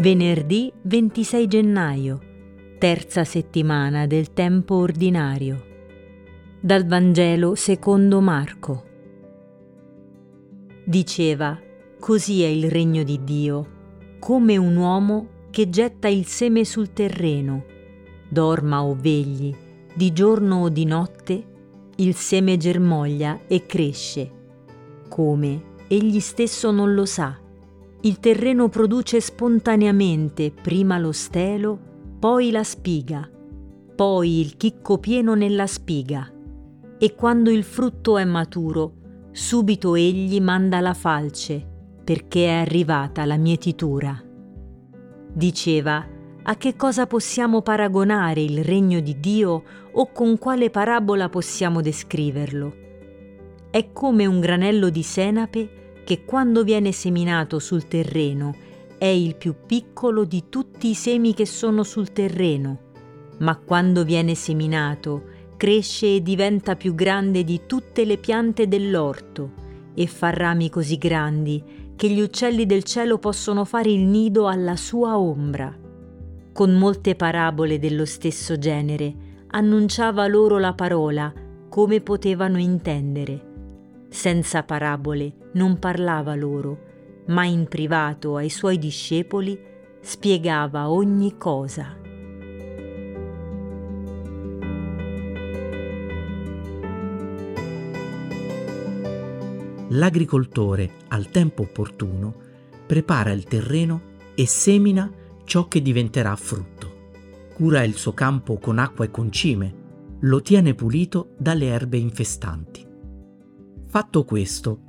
Venerdì 26 gennaio, terza settimana del tempo ordinario. Dal Vangelo secondo Marco. Diceva, così è il regno di Dio, come un uomo che getta il seme sul terreno, dorma o vegli, di giorno o di notte, il seme germoglia e cresce. Come egli stesso non lo sa. Il terreno produce spontaneamente prima lo stelo, poi la spiga, poi il chicco pieno nella spiga. E quando il frutto è maturo, subito egli manda la falce, perché è arrivata la mietitura. Diceva, a che cosa possiamo paragonare il regno di Dio o con quale parabola possiamo descriverlo? È come un granello di senape che quando viene seminato sul terreno è il più piccolo di tutti i semi che sono sul terreno, ma quando viene seminato cresce e diventa più grande di tutte le piante dell'orto e fa rami così grandi che gli uccelli del cielo possono fare il nido alla sua ombra. Con molte parabole dello stesso genere annunciava loro la parola come potevano intendere. Senza parabole non parlava loro, ma in privato ai suoi discepoli spiegava ogni cosa. l'agricoltore al tempo opportuno prepara il terreno e semina ciò che diventerà frutto. Cura il suo campo con acqua e concime, lo tiene pulito dalle erbe infestanti. Fatto questo,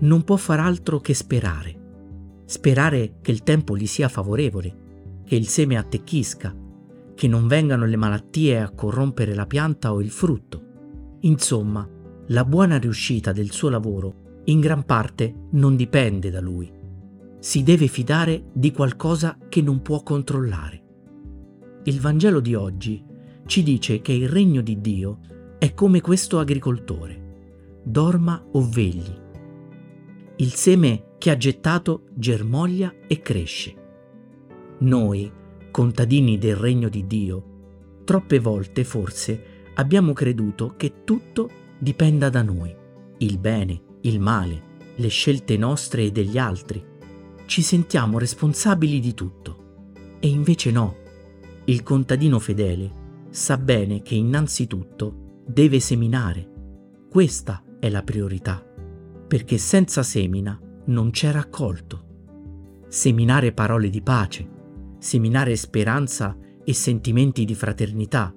non può far altro che sperare. Sperare che il tempo gli sia favorevole, che il seme attecchisca, che non vengano le malattie a corrompere la pianta o il frutto. Insomma, la buona riuscita del suo lavoro in gran parte non dipende da lui. Si deve fidare di qualcosa che non può controllare. Il Vangelo di oggi ci dice che il regno di Dio è come questo agricoltore, dorma o vegli. Il seme che ha gettato germoglia e cresce. Noi, contadini del regno di Dio, troppe volte forse abbiamo creduto che tutto dipenda da noi, il bene, il male, le scelte nostre e degli altri. Ci sentiamo responsabili di tutto. E invece no. Il contadino fedele sa bene che innanzitutto deve seminare. Questa è la priorità, perché senza semina non c'è raccolto. Seminare parole di pace, seminare speranza e sentimenti di fraternità,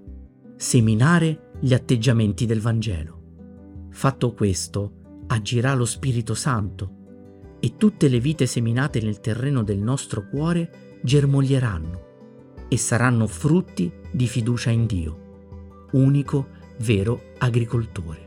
seminare gli atteggiamenti del Vangelo. Fatto questo, agirà lo Spirito Santo e tutte le vite seminate nel terreno del nostro cuore germoglieranno e saranno frutti di fiducia in Dio, unico vero agricoltore.